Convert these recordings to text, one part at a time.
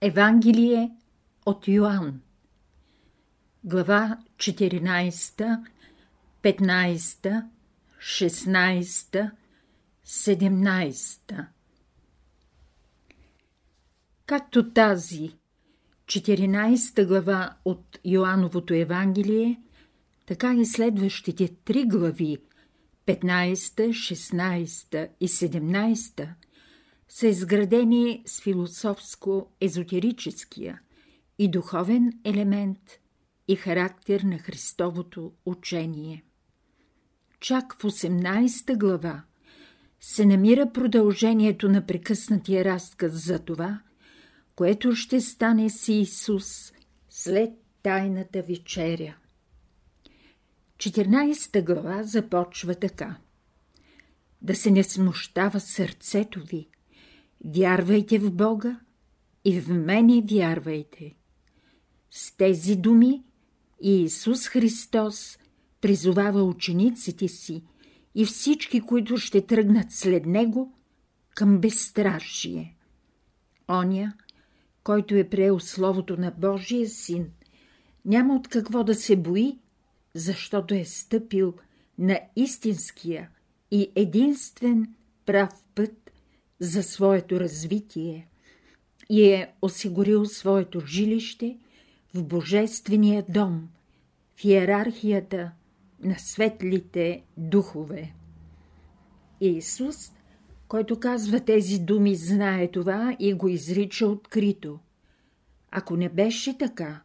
Евангелие от Йоанн Глава 14, 15, 16, 17 Както тази 14 глава от Йоановото Евангелие, така и следващите три глави 15, 16 и 17 са изградени с философско-езотерическия и духовен елемент и характер на Христовото учение. Чак в 18 глава се намира продължението на прекъснатия разказ за това, което ще стане с Исус след Тайната вечеря. 14 глава започва така. Да се не смущава сърцето ви, Вярвайте в Бога и в мене вярвайте. С тези думи Иисус Христос призовава учениците си и всички, които ще тръгнат след Него, към безстрашие. Оня, който е приел Словото на Божия Син, няма от какво да се бои, защото е стъпил на истинския и единствен прав път за своето развитие и е осигурил своето жилище в Божествения дом, в иерархията на светлите духове. Исус, който казва тези думи, знае това и го изрича открито. Ако не беше така,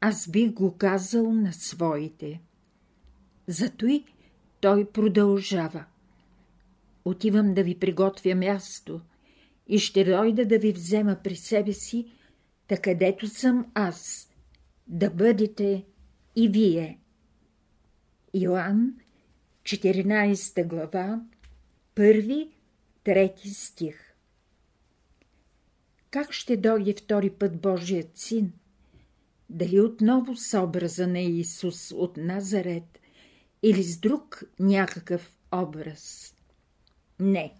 аз бих го казал на своите. Зато и той продължава – отивам да ви приготвя място и ще дойда да ви взема при себе си, та където съм аз, да бъдете и вие. Йоанн, 14 глава, първи, трети стих Как ще дойде втори път Божият син? Дали отново с образа на Исус от Назарет или с друг някакъв образ? Не,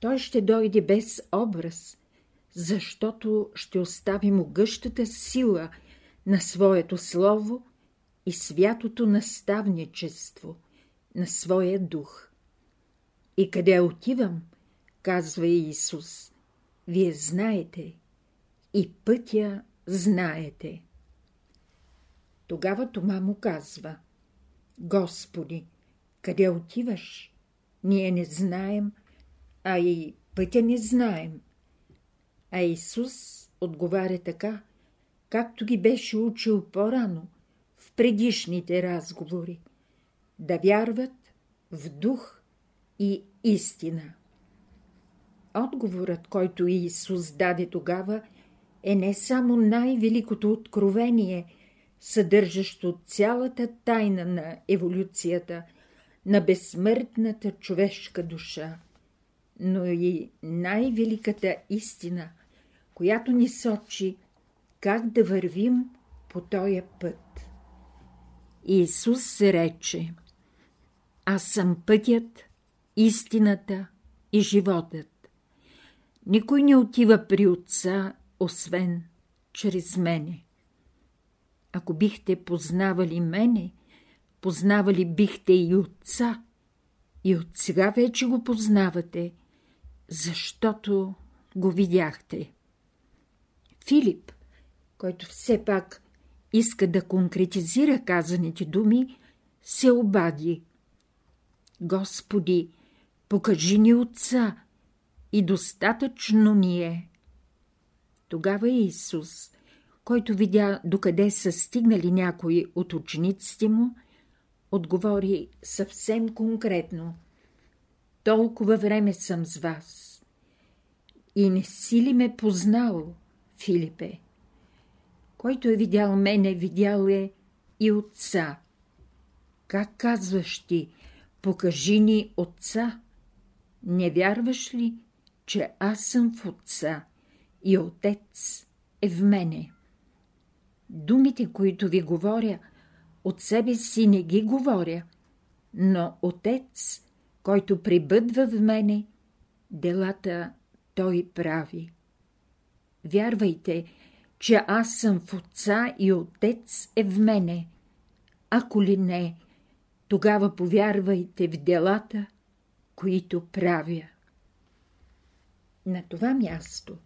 той ще дойде без образ, защото ще остави могъщата сила на своето слово и святото наставничество на своя дух. И къде отивам, казва Исус, вие знаете и пътя знаете. Тогава Тома му казва, Господи, къде отиваш? Ние не знаем, а и пътя не знаем. А Исус отговаря така, както ги беше учил по-рано, в предишните разговори. Да вярват в дух и истина. Отговорът, който Исус даде тогава, е не само най-великото откровение, съдържащо цялата тайна на еволюцията – на безсмъртната човешка душа, но и най-великата истина, която ни сочи как да вървим по този път. Исус рече Аз съм пътят, истината и животът. Никой не отива при Отца, освен чрез мене. Ако бихте познавали мене, познавали бихте и отца, и от сега вече го познавате, защото го видяхте. Филип, който все пак иска да конкретизира казаните думи, се обади. Господи, покажи ни отца и достатъчно ни е. Тогава Исус, който видя докъде са стигнали някои от учениците му, отговори съвсем конкретно. Толкова време съм с вас. И не си ли ме познал, Филипе? Който е видял мене, видял е и отца. Как казваш ти, покажи ни отца? Не вярваш ли, че аз съм в отца и отец е в мене? Думите, които ви говоря – от себе си не ги говоря, но Отец, който прибъдва в мене, делата той прави. вярвайте, че аз съм в Отца и Отец е в мене. Ако ли не, тогава повярвайте в делата, които правя. На това място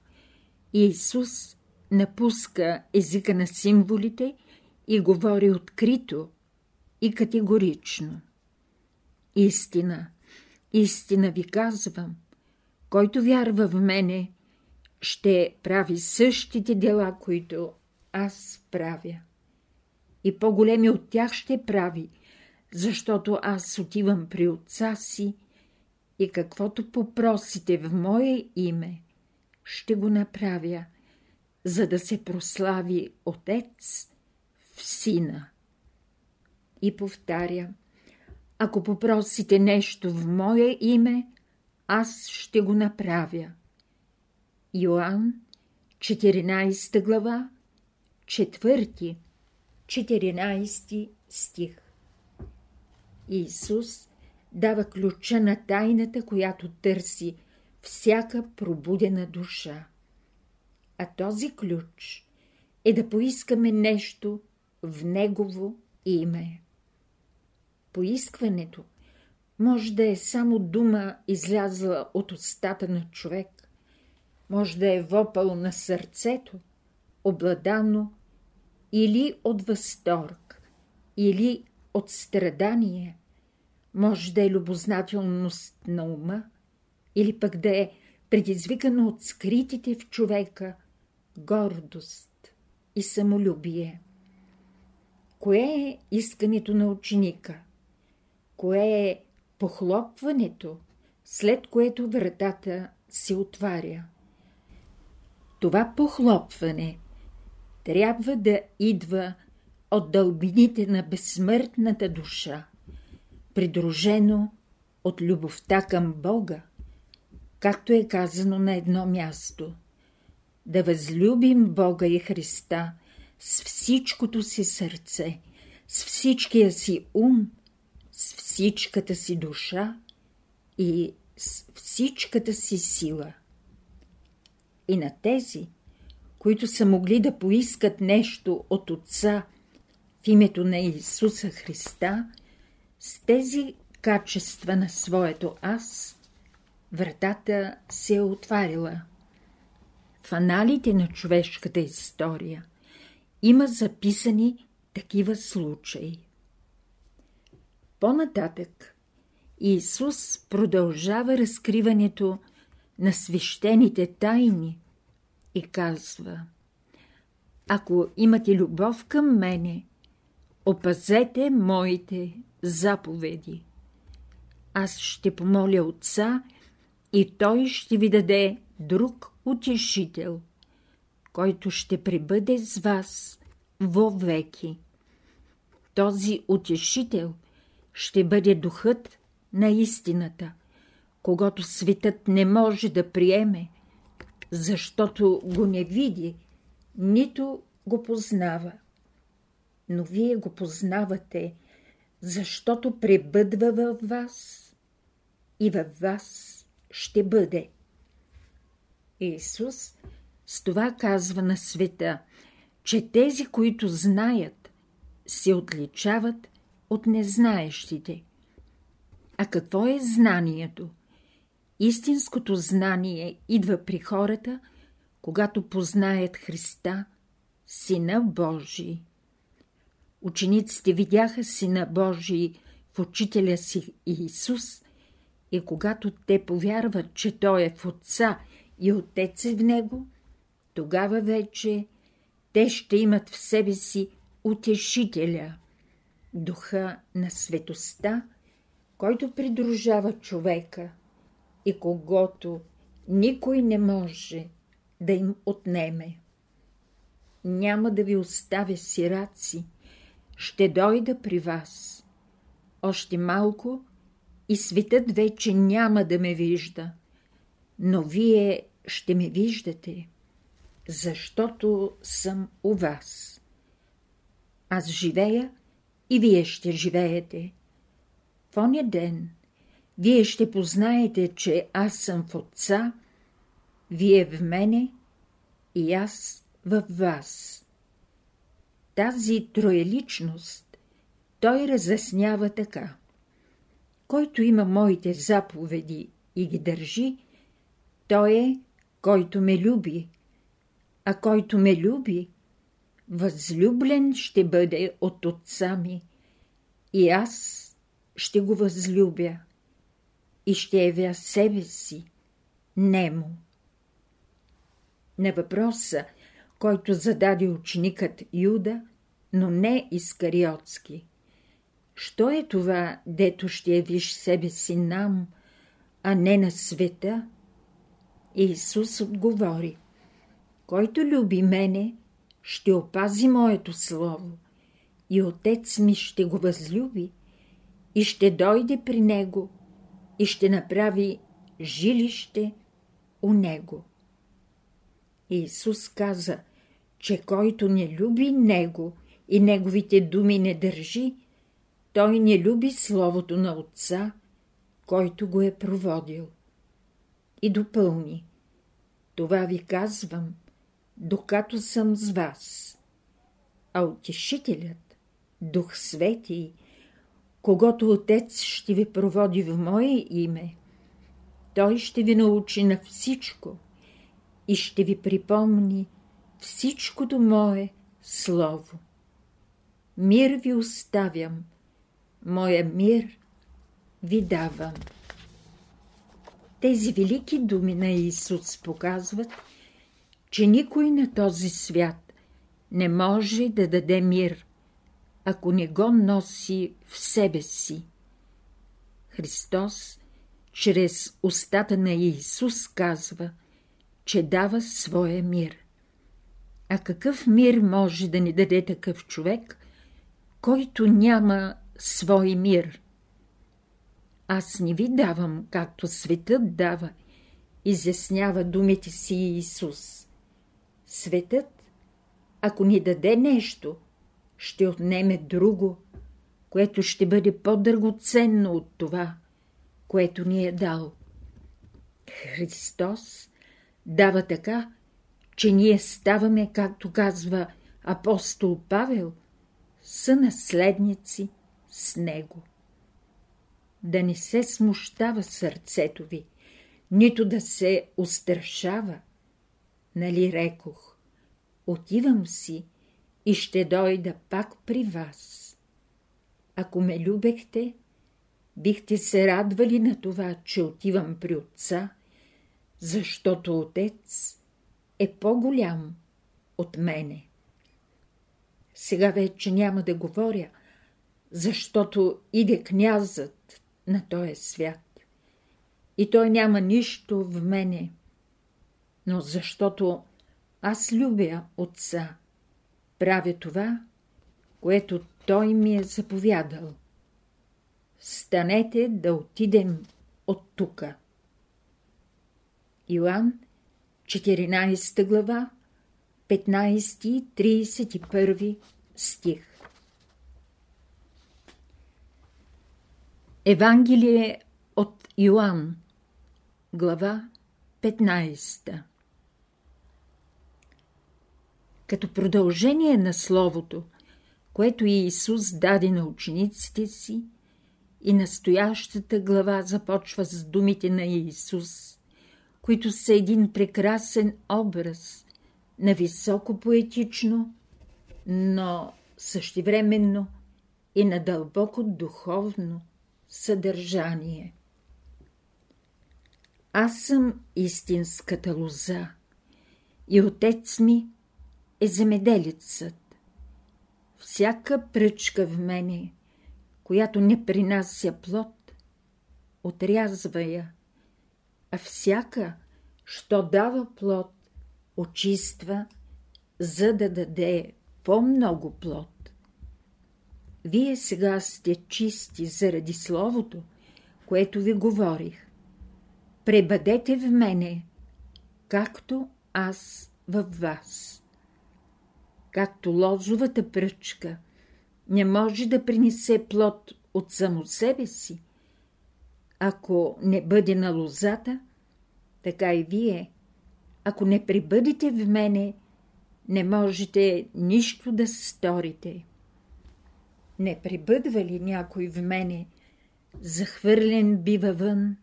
Исус напуска езика на символите и говори открито и категорично. Истина, истина ви казвам, който вярва в мене, ще прави същите дела, които аз правя. И по-големи от тях ще прави, защото аз отивам при отца си и каквото попросите в мое име, ще го направя, за да се прослави Отец в Сина. И повтаря, ако попросите нещо в мое име, аз ще го направя. Йоанн, 14 глава, 4, 14 стих. Исус дава ключа на тайната, която търси всяка пробудена душа. А този ключ е да поискаме нещо в Негово име. Поискването може да е само дума, излязла от устата на човек, може да е вопъл на сърцето, обладано или от възторг, или от страдание, може да е любознателност на ума, или пък да е предизвикано от скритите в човека гордост и самолюбие. Кое е искането на ученика? Кое е похлопването, след което вратата се отваря? Това похлопване трябва да идва от дълбините на безсмъртната душа, придружено от любовта към Бога, както е казано на едно място. Да възлюбим Бога и Христа с всичкото си сърце, с всичкия си ум, с всичката си душа и с всичката си сила. И на тези, които са могли да поискат нещо от Отца в името на Исуса Христа, с тези качества на своето аз, вратата се е отварила. В аналите на човешката история има записани такива случаи. По-нататък Исус продължава разкриването на свещените тайни и казва Ако имате любов към мене, опазете моите заповеди. Аз ще помоля Отца и Той ще ви даде друг утешител, който ще прибъде с вас вовеки. Този утешител ще бъде духът на истината, когато светът не може да приеме, защото го не види, нито го познава. Но вие го познавате, защото пребъдва във вас и във вас ще бъде. Исус с това казва на света, че тези, които знаят, се отличават от незнаещите. А какво е знанието? Истинското знание идва при хората, когато познаят Христа, Сина Божий. Учениците видяха Сина Божий в учителя си Иисус и когато те повярват, че Той е в Отца и Отец е в Него, тогава вече те ще имат в себе си утешителя, духа на светостта, който придружава човека и когото никой не може да им отнеме. Няма да ви оставя сираци, ще дойда при вас. Още малко и светът вече няма да ме вижда, но вие ще ме виждате, защото съм у вас. Аз живея и вие ще живеете. В оня ден вие ще познаете, че аз съм в Отца, вие в мене и аз в вас. Тази троеличност той разяснява така. Който има моите заповеди и ги държи, той е, който ме люби, а който ме люби, възлюблен ще бъде от отца ми, и аз ще го възлюбя и ще явя себе си, немо. На въпроса, който зададе ученикът Юда, но не Искариотски. Що е това, дето ще явиш себе си нам, а не на света? Исус отговори. Който люби мене, ще опази моето слово и отец ми ще го възлюби и ще дойде при него и ще направи жилище у него. Исус каза, че който не люби него и неговите думи не държи, той не люби Словото на Отца, който го е проводил. И допълни. Това ви казвам, докато съм с вас. А утешителят, Дух Светий, когато Отец ще ви проводи в Мое име, Той ще ви научи на всичко и ще ви припомни всичкото Мое Слово. Мир ви оставям, Моя мир ви давам. Тези велики думи на Исус показват, че никой на този свят не може да даде мир, ако не го носи в себе си. Христос чрез устата на Иисус казва, че дава своя мир. А какъв мир може да ни даде такъв човек, който няма свой мир? Аз не ви давам, както светът дава, изяснява думите си Иисус. Светът, ако ни даде нещо – ще отнеме друго, което ще бъде по-дъргоценно от това, което ни е дал. Христос дава така, че ние ставаме, както казва апостол Павел, са наследници с Него. Да не се смущава сърцето ви, нито да се устрашава. Нали рекох, отивам си, и ще дойда пак при вас. Ако ме любехте, бихте се радвали на това, че отивам при отца, защото отец е по-голям от мене. Сега вече няма да говоря, защото иде князът на този свят. И той няма нищо в мене, но защото аз любя отца правя това, което той ми е заповядал. Станете да отидем от тука. Йоан, 14 глава, 15 31 стих Евангелие от Йоан, глава 15 като продължение на Словото, което Иисус даде на учениците си, и настоящата глава започва с думите на Иисус, които са един прекрасен образ на високо поетично, но същевременно и на дълбоко духовно съдържание. Аз съм истинската лоза и отец ми е земеделецът. Всяка пръчка в мене, която не принася плод, отрязва я, а всяка, що дава плод, очиства, за да даде по-много плод. Вие сега сте чисти заради Словото, което ви говорих. Пребъдете в мене, както аз във вас както лозовата пръчка не може да принесе плод от само себе си, ако не бъде на лозата, така и вие, Ако не прибъдете в мене, не можете нищо да сторите. Не прибъдва ли някой в мене, захвърлен бива вън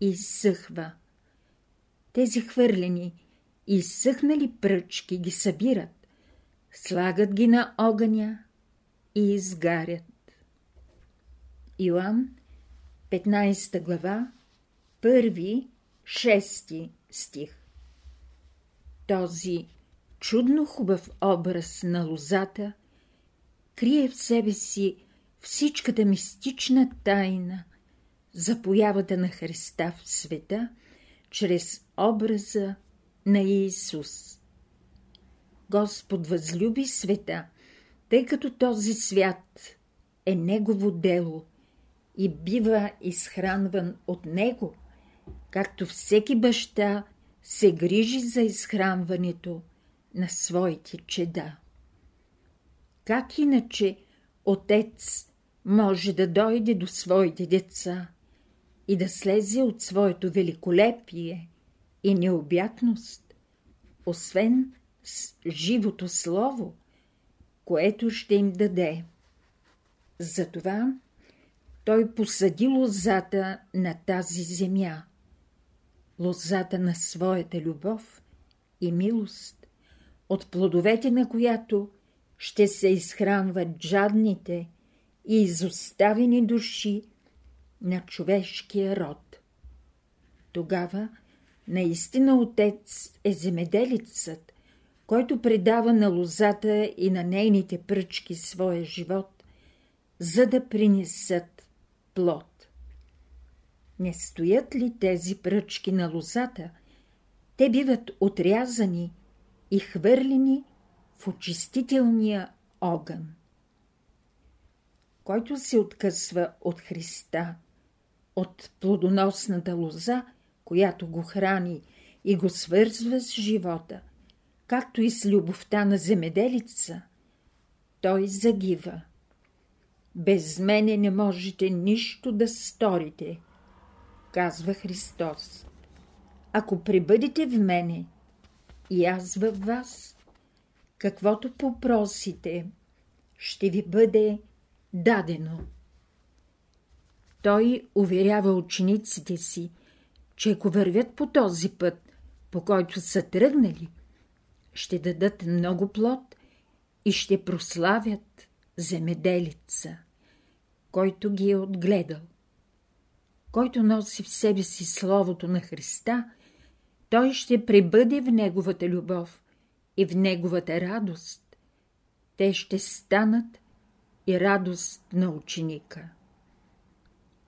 и съхва. Тези хвърлени и съхнали пръчки ги събират, слагат ги на огъня и изгарят. Иоанн, 15 глава, 1, 6 стих Този чудно хубав образ на лозата крие в себе си всичката мистична тайна за появата на Христа в света чрез образа на Иисус. Господ възлюби света, тъй като този свят е Негово дело и бива изхранван от Него, както всеки баща се грижи за изхранването на своите чеда. Как иначе отец може да дойде до своите деца и да слезе от своето великолепие и необятност, освен живото слово, което ще им даде. Затова той посади лозата на тази земя, лозата на своята любов и милост, от плодовете на която ще се изхранват жадните и изоставени души на човешкия род. Тогава наистина отец е земеделицът, който предава на лозата и на нейните пръчки своя живот, за да принесат плод. Не стоят ли тези пръчки на лозата, те биват отрязани и хвърлени в очистителния огън. Който се откъсва от Христа, от плодоносната лоза, която го храни и го свързва с живота, както и с любовта на земеделица, той загива. Без мене не можете нищо да сторите, казва Христос. Ако прибъдете в мене и аз във вас, каквото попросите, ще ви бъде дадено. Той уверява учениците си, че ако вървят по този път, по който са тръгнали, ще дадат много плод и ще прославят земеделица, който ги е отгледал. Който носи в себе си Словото на Христа, той ще пребъде в Неговата любов и в Неговата радост. Те ще станат и радост на ученика.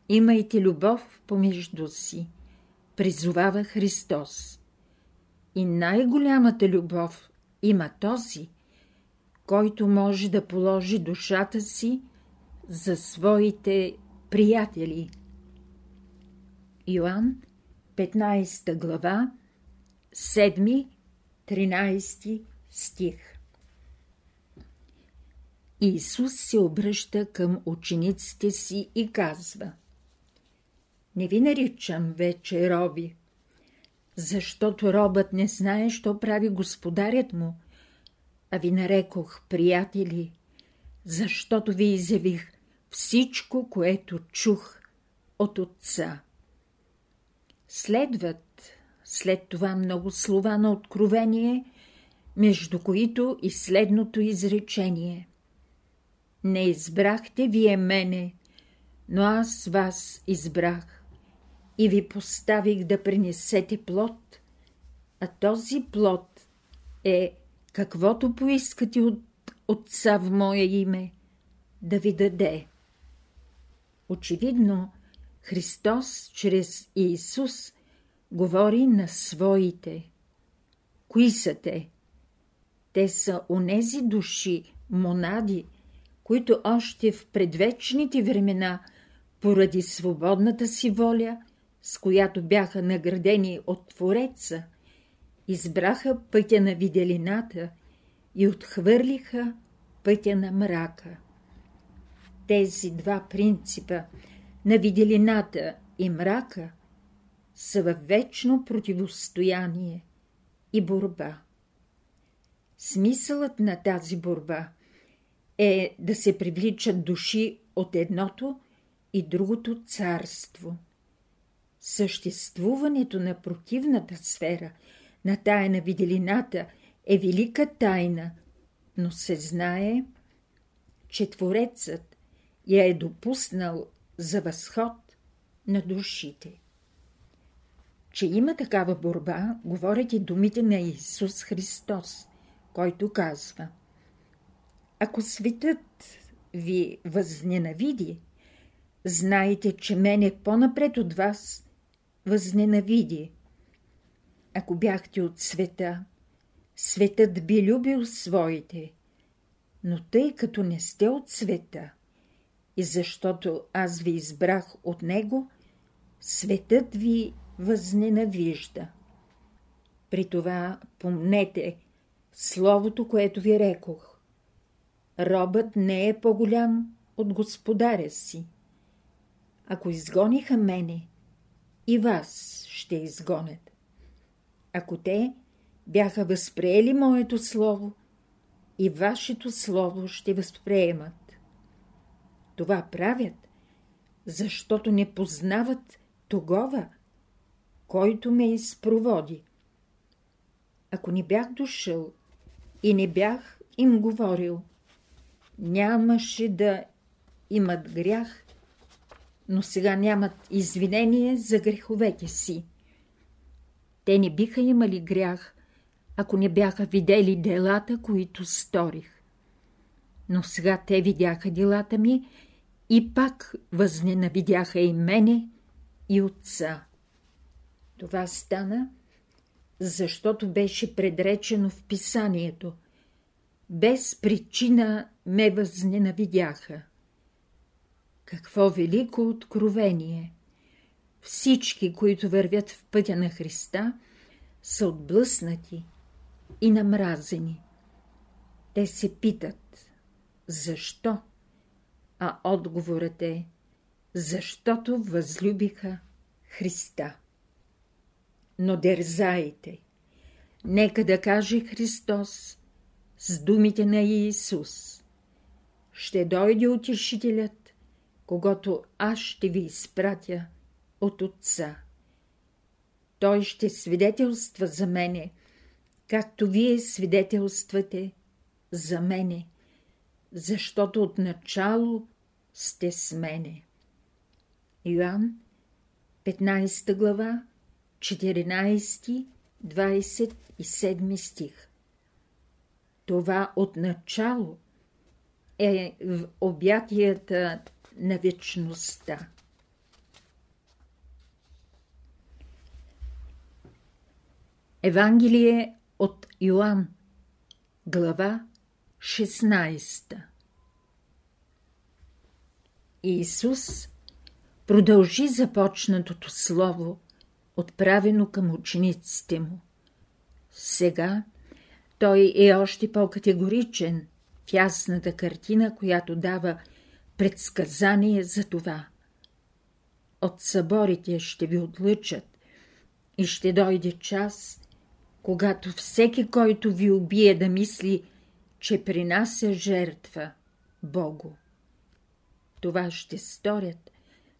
Имайте любов помежду си, призовава Христос. И най-голямата любов има този, който може да положи душата си за своите приятели. Йоанн, 15 глава, 7-13 стих Исус се обръща към учениците си и казва Не ви наричам вече роби, защото робът не знае, що прави господарят му, а ви нарекох приятели, защото ви изявих всичко, което чух от Отца. Следват след това много слова на откровение, между които и следното изречение. Не избрахте вие мене, но аз вас избрах и ви поставих да принесете плод, а този плод е каквото поискате от Отца в мое име, да ви даде. Очевидно, Христос чрез Иисус говори на своите. Кои са те? Те са онези души, монади, които още в предвечните времена, поради свободната си воля, с която бяха наградени от Твореца, избраха пътя на виделината и отхвърлиха пътя на мрака. Тези два принципа на виделината и мрака са във вечно противостояние и борба. Смисълът на тази борба е да се привличат души от едното и другото царство. Съществуването на противната сфера, на тая на виделината, е велика тайна, но се знае, че Творецът я е допуснал за възход на душите. Че има такава борба, говорят и думите на Исус Христос, който казва Ако светът ви възненавиди, знайте, че мене по-напред от вас възненавиди. Ако бяхте от света, светът би любил своите, но тъй като не сте от света, и защото аз ви избрах от него, светът ви възненавижда. При това помнете словото, което ви рекох. Робът не е по-голям от господаря си. Ако изгониха мене, и вас ще изгонят. Ако те бяха възприели моето слово, и вашето слово ще възприемат. Това правят, защото не познават тогова, който ме изпроводи. Ако не бях дошъл и не бях им говорил, нямаше да имат грях, но сега нямат извинение за греховете си. Те не биха имали грях, ако не бяха видели делата, които сторих. Но сега те видяха делата ми и пак възненавидяха и мене, и отца. Това стана, защото беше предречено в писанието. Без причина ме възненавидяха. Какво велико откровение! Всички, които вървят в пътя на Христа, са отблъснати и намразени. Те се питат – защо? А отговорът е – защото възлюбиха Христа. Но дерзайте! Нека да каже Христос с думите на Иисус. Ще дойде утешителят, когато аз ще ви изпратя от Отца. Той ще свидетелства за мене, както вие свидетелствате за мене, защото отначало сте с мене. Йоанн, 15 глава, 14-27 стих Това отначало е в обятията на вечността. Евангелие от Йоанн, глава 16 Иисус продължи започнатото слово, отправено към учениците му. Сега той е още по-категоричен в ясната картина, която дава предсказание за това. От съборите ще ви отлъчат и ще дойде час, когато всеки, който ви убие да мисли, че принася жертва Богу. Това ще сторят,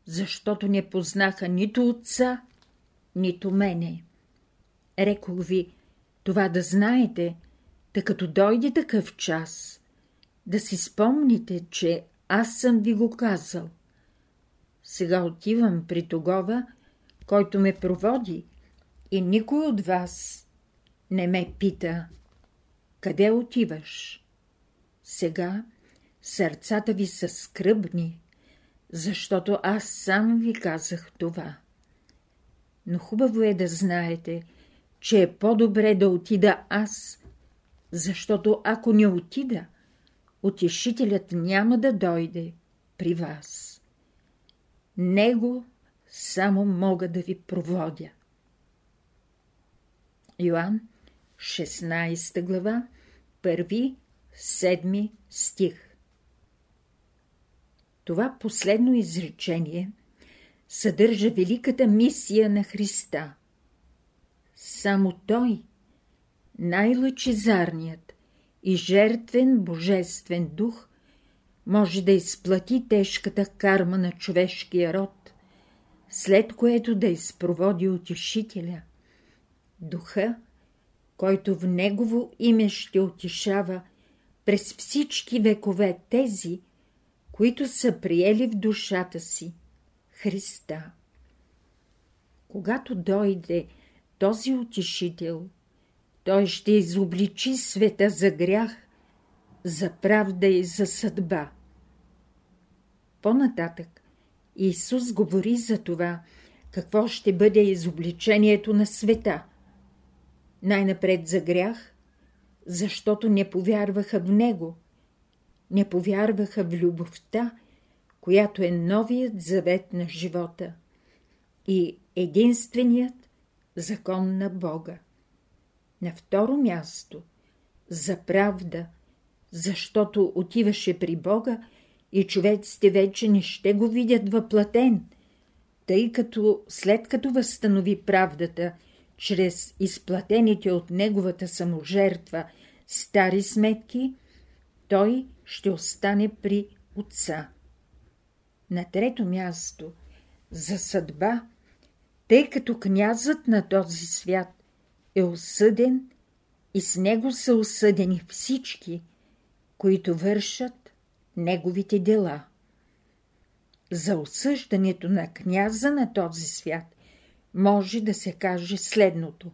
защото не познаха нито отца, нито мене. Рекох ви, това да знаете, тъй като дойде такъв час, да си спомните, че аз съм ви го казал. Сега отивам при тогова, който ме проводи, и никой от вас не ме пита, къде отиваш? Сега сърцата ви са скръбни, защото аз сам ви казах това. Но хубаво е да знаете, че е по-добре да отида аз, защото ако не отида, утешителят няма да дойде при вас. Него само мога да ви проводя. Йоанн, 16 глава, 1-7 стих. Това последно изречение съдържа великата мисия на Христа. Само Той най-лъчезарният и жертвен божествен дух може да изплати тежката карма на човешкия род, след което да изпроводи утешителя, духа, който в негово име ще утешава през всички векове тези, които са приели в душата си Христа. Когато дойде този утешител, той ще изобличи света за грях, за правда и за съдба. По-нататък Исус говори за това, какво ще бъде изобличението на света. Най-напред за грях, защото не повярваха в Него, не повярваха в любовта, която е новият завет на живота и единственият закон на Бога. На второ място за правда, защото отиваше при Бога и човеците вече не ще го видят въплатен, тъй като след като възстанови правдата чрез изплатените от неговата саможертва стари сметки, той ще остане при Отца. На трето място за съдба, тъй като князът на този свят е осъден и с него са осъдени всички, които вършат неговите дела. За осъждането на княза на този свят може да се каже следното.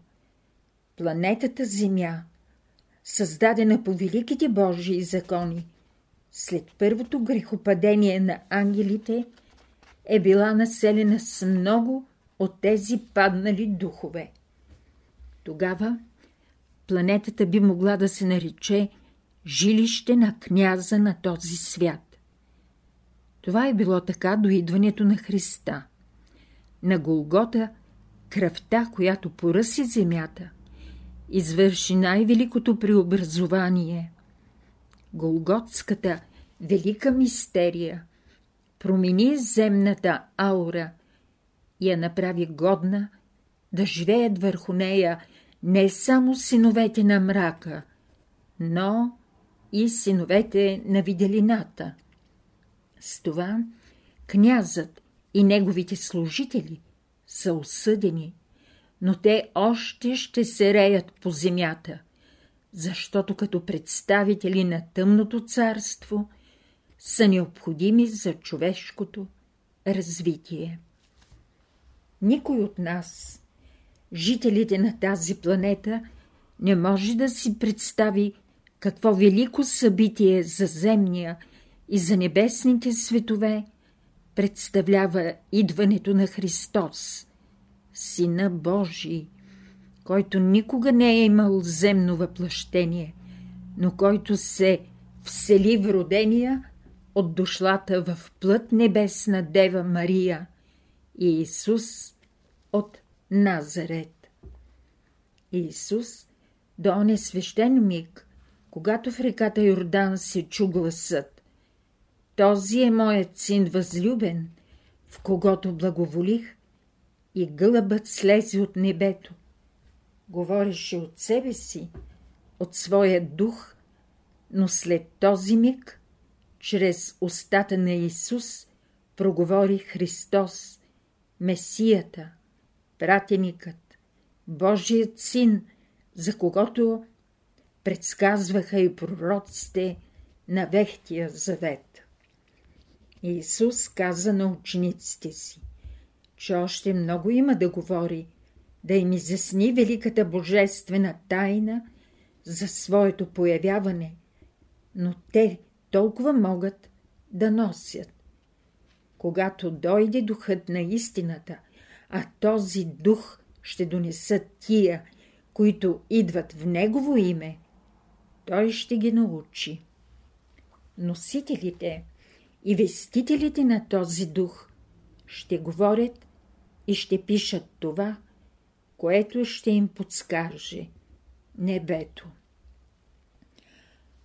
Планетата Земя, създадена по великите Божии закони, след първото грехопадение на ангелите, е била населена с много от тези паднали духове. Тогава планетата би могла да се нарече жилище на княза на този свят. Това е било така до идването на Христа. На Голгота кръвта, която поръси земята, извърши най-великото преобразование. Голготската велика мистерия промени земната аура и я направи годна да живеят върху нея не само синовете на мрака, но и синовете на виделината. С това князът и неговите служители са осъдени, но те още ще се реят по земята, защото като представители на тъмното царство са необходими за човешкото развитие. Никой от нас жителите на тази планета, не може да си представи какво велико събитие за земния и за небесните светове представлява идването на Христос, Сина Божий, който никога не е имал земно въплъщение, но който се всели в родения от дошлата в плът небесна Дева Мария и Исус от Назарет. Исус до оне свещен миг, когато в реката Йордан се чу гласът. Този е моят син възлюбен, в когото благоволих, и гълъбът слезе от небето. Говореше от себе си, от своя дух, но след този миг, чрез устата на Исус, проговори Христос, Месията, пратеникът, Божият син, за когото предсказваха и пророците на Вехтия завет. Исус каза на учениците си, че още много има да говори, да им изясни великата божествена тайна за своето появяване, но те толкова могат да носят. Когато дойде духът на истината, а този дух ще донесат тия, които идват в Негово име, той ще ги научи. Носителите и вестителите на този дух ще говорят и ще пишат това, което ще им подскаже небето.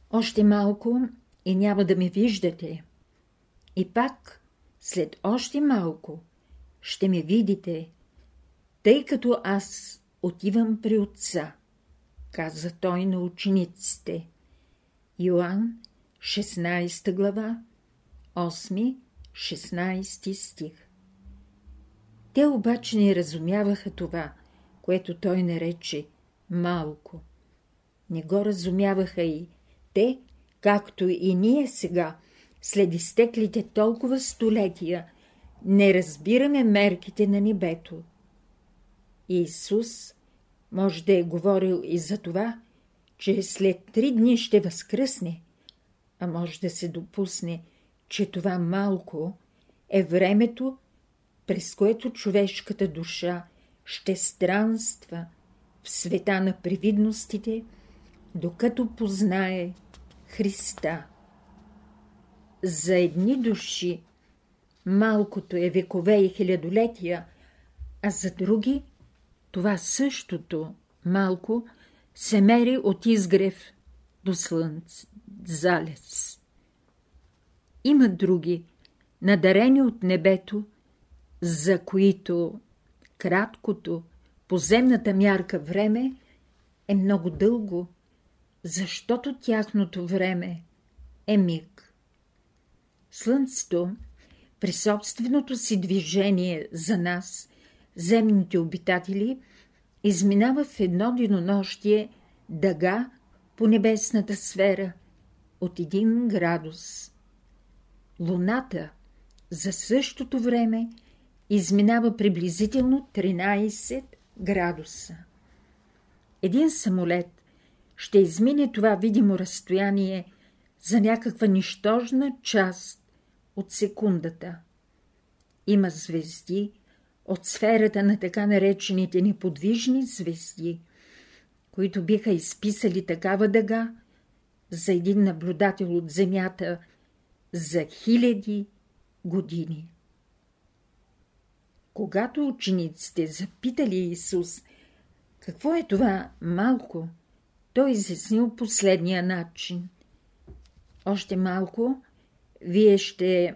Още малко и няма да ме виждате. И пак, след още малко, ще ме видите, тъй като аз отивам при отца. каза той на учениците. Йоанн, 16 глава, 8-16 стих. Те обаче не разумяваха това, което той нарече малко. Не го разумяваха и те, както и ние сега, след изтеклите толкова столетия, не разбираме мерките на небето. Исус може да е говорил и за това, че след три дни ще възкръсне, а може да се допусне, че това малко е времето, през което човешката душа ще странства в света на привидностите, докато познае Христа. За едни души малкото е векове и хилядолетия, а за други това същото малко се мери от изгрев до слънце, залез. Има други, надарени от небето, за които краткото, поземната мярка време е много дълго, защото тяхното време е миг. Слънцето при собственото си движение за нас, земните обитатели, изминава в едно денонощие дъга по небесната сфера от един градус. Луната за същото време изминава приблизително 13 градуса. Един самолет ще измине това видимо разстояние за някаква нищожна част от секундата. Има звезди от сферата на така наречените неподвижни звезди, които биха изписали такава дъга за един наблюдател от Земята за хиляди години. Когато учениците запитали Исус, какво е това малко, той изяснил последния начин. Още малко вие ще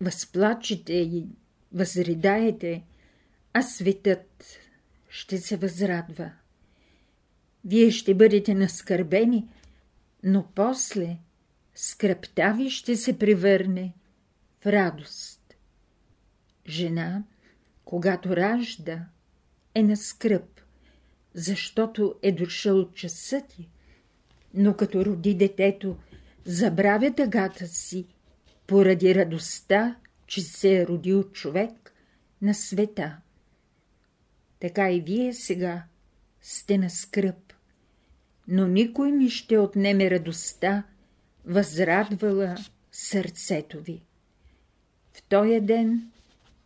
възплачете и възридаете, а светът ще се възрадва. Вие ще бъдете наскърбени, но после скръпта ви ще се превърне в радост. Жена, когато ражда, е на скръп, защото е дошъл часът ти, но като роди детето, забравя тъгата си поради радостта, че се е родил човек на света. Така и вие сега сте на скръп, но никой не ще отнеме радостта, възрадвала сърцето ви. В този ден,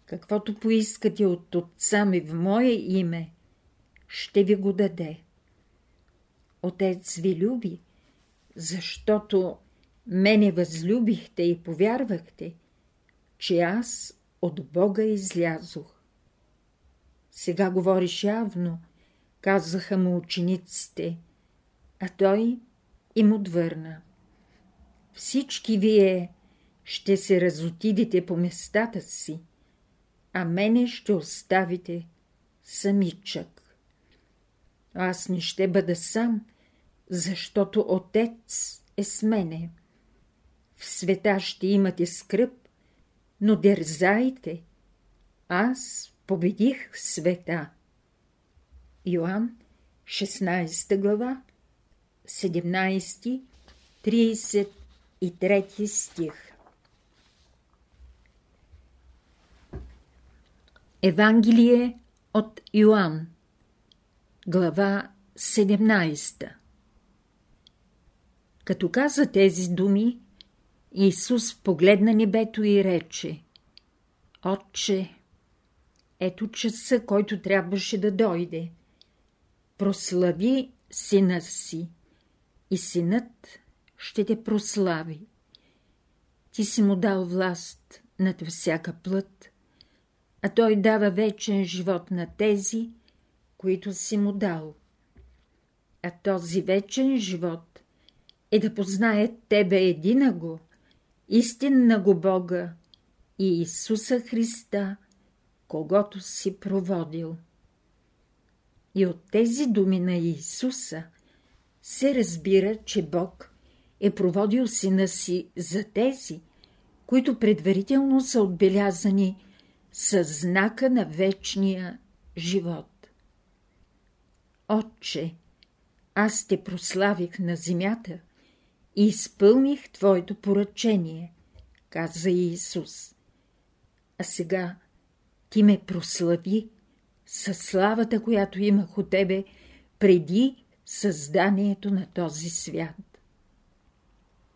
каквото поискате от Отца ми в Мое име, ще ви го даде. Отец ви люби, защото мене възлюбихте и повярвахте, че аз от Бога излязох. Сега говориш явно, казаха му учениците, а той им отвърна. Всички вие ще се разотидете по местата си, а мене ще оставите самичък. Аз не ще бъда сам, защото Отец е с мене. В света ще имате скръп, но дързайте, аз победих света. Йоан, 16 глава, 17, 33 стих. Евангелие от Йоан, глава 17 Като каза тези думи, Исус погледна небето и рече Отче, ето часа, който трябваше да дойде. Прослави сина си и синът ще те прослави. Ти си му дал власт над всяка плът, а той дава вечен живот на тези, които си му дал. А този вечен живот е да познае тебе единаго, истинна го Бога и Исуса Христа, когато си проводил. И от тези думи на Исуса се разбира, че Бог е проводил сина си за тези, които предварително са отбелязани с знака на вечния живот. Отче, аз те прославих на земята изпълних Твоето поръчение, каза Иисус. А сега Ти ме прослави със славата, която имах от Тебе преди създанието на този свят.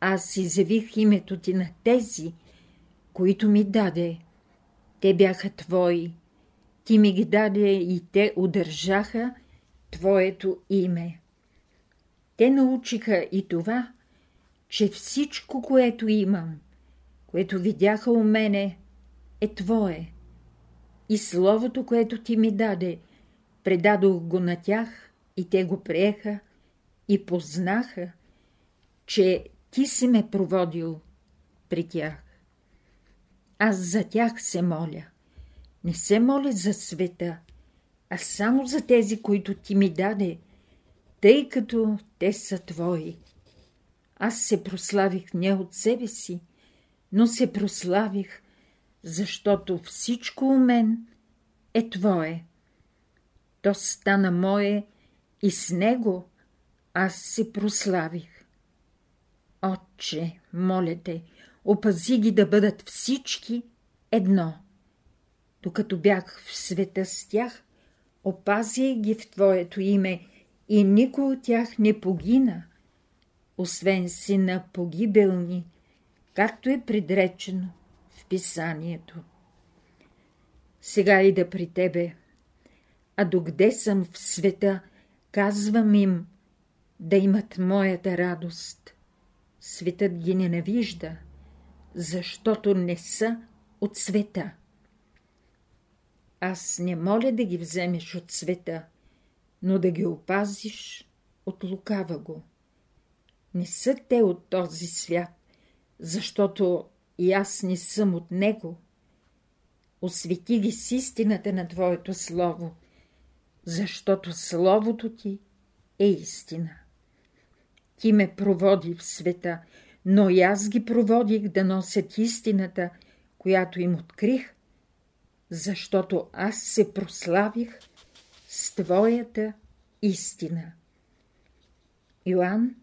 Аз изявих името Ти на тези, които ми даде. Те бяха Твои. Ти ми ги даде и те удържаха Твоето име. Те научиха и това, че всичко, което имам, което видяха у мене, е Твое. И Словото, което Ти ми даде, предадох го на тях и те го приеха и познаха, че Ти си ме проводил при тях. Аз за тях се моля. Не се моля за света, а само за тези, които Ти ми даде, тъй като те са Твои. Аз се прославих не от себе си, но се прославих, защото всичко у мен е Твое. То стана мое и с него аз се прославих. Отче, моля те, опази ги да бъдат всички едно. Докато бях в света с тях, опази ги в Твоето име и никой от тях не погина, освен сина погибелни, както е предречено в писанието. Сега и да при тебе, а докъде съм в света, казвам им да имат моята радост. Светът ги ненавижда, защото не са от света. Аз не моля да ги вземеш от света, но да ги опазиш от лукава го. Не са те от този свят, защото и аз не съм от него. Освети ги с истината на Твоето Слово, защото Словото Ти е истина. Ти ме проводи в света, но и аз ги проводих да носят истината, която им открих, защото аз се прославих с Твоята истина. Йоанн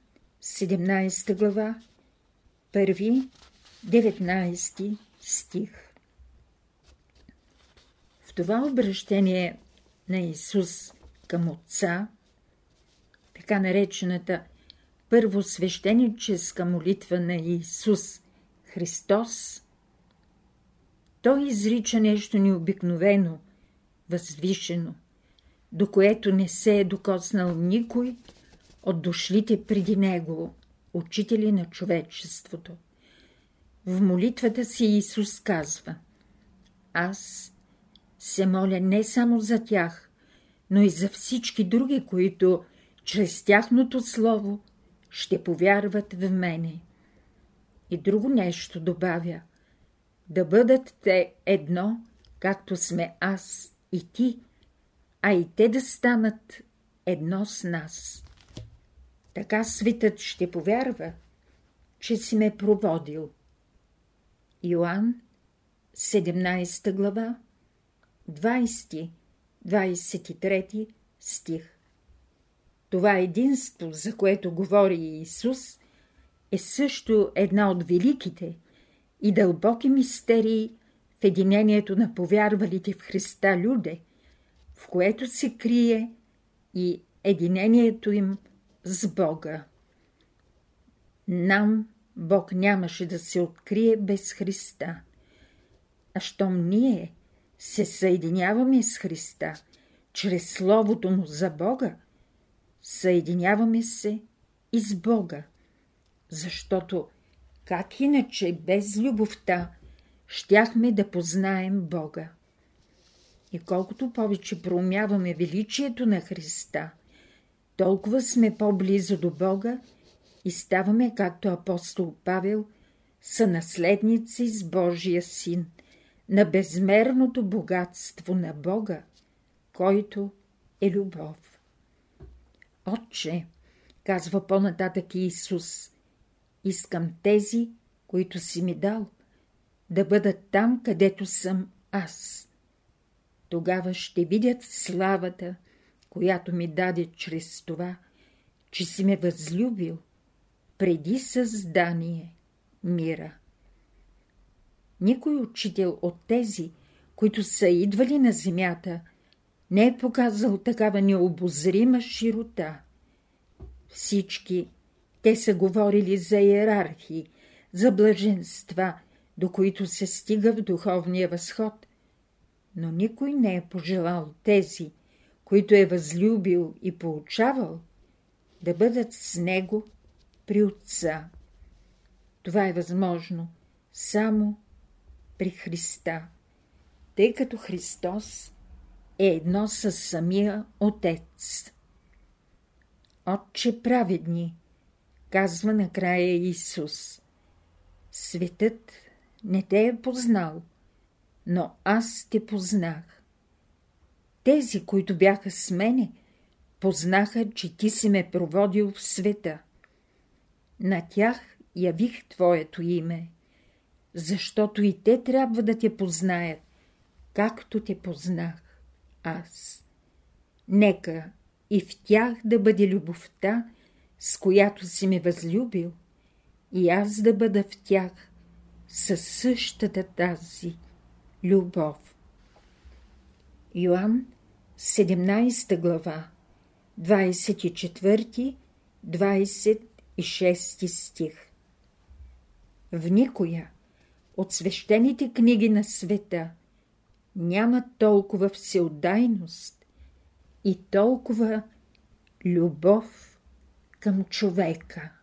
17 глава, 1, 19 стих. В това обращение на Исус към Отца, така наречената първосвещеническа молитва на Исус Христос, той изрича нещо необикновено, възвишено, до което не се е докоснал никой от дошлите преди него, учители на човечеството. В молитвата си Исус казва Аз се моля не само за тях, но и за всички други, които чрез тяхното слово ще повярват в мене. И друго нещо добавя – да бъдат те едно, както сме аз и ти, а и те да станат едно с нас. Така светът ще повярва, че си ме проводил. Йоанн, 17 глава, 20-23 стих Това единство, за което говори Исус, е също една от великите – и дълбоки мистерии в единението на повярвалите в Христа люде, в което се крие и единението им с Бога. Нам Бог нямаше да се открие без Христа. А щом ние се съединяваме с Христа чрез Словото му за Бога, съединяваме се и с Бога, защото как иначе без любовта щяхме да познаем Бога? И колкото повече проумяваме величието на Христа, толкова сме по-близо до Бога и ставаме, както апостол Павел, са наследници с Божия син, на безмерното богатство на Бога, който е любов. Отче, Казва по-нататък Исус. Искам тези, които си ми дал, да бъдат там, където съм аз. Тогава ще видят славата, която ми даде чрез това, че си ме възлюбил преди създание мира. Никой учител от тези, които са идвали на земята, не е показал такава необозрима широта. Всички те са говорили за иерархии, за блаженства, до които се стига в духовния възход, но никой не е пожелал тези, които е възлюбил и получавал, да бъдат с него при Отца. Това е възможно само при Христа, тъй като Христос е едно с самия Отец. Отче праведни, казва накрая Исус. Светът не те е познал, но аз те познах. Тези, които бяха с мене, познаха, че ти си ме проводил в света. На тях явих Твоето име, защото и те трябва да те познаят, както те познах аз. Нека и в тях да бъде любовта, с която си ме възлюбил, и аз да бъда в тях със същата тази любов. Йоанн, 17 глава, 24-26 стих В никоя от свещените книги на света няма толкова всеотдайност и толкова любов към човека.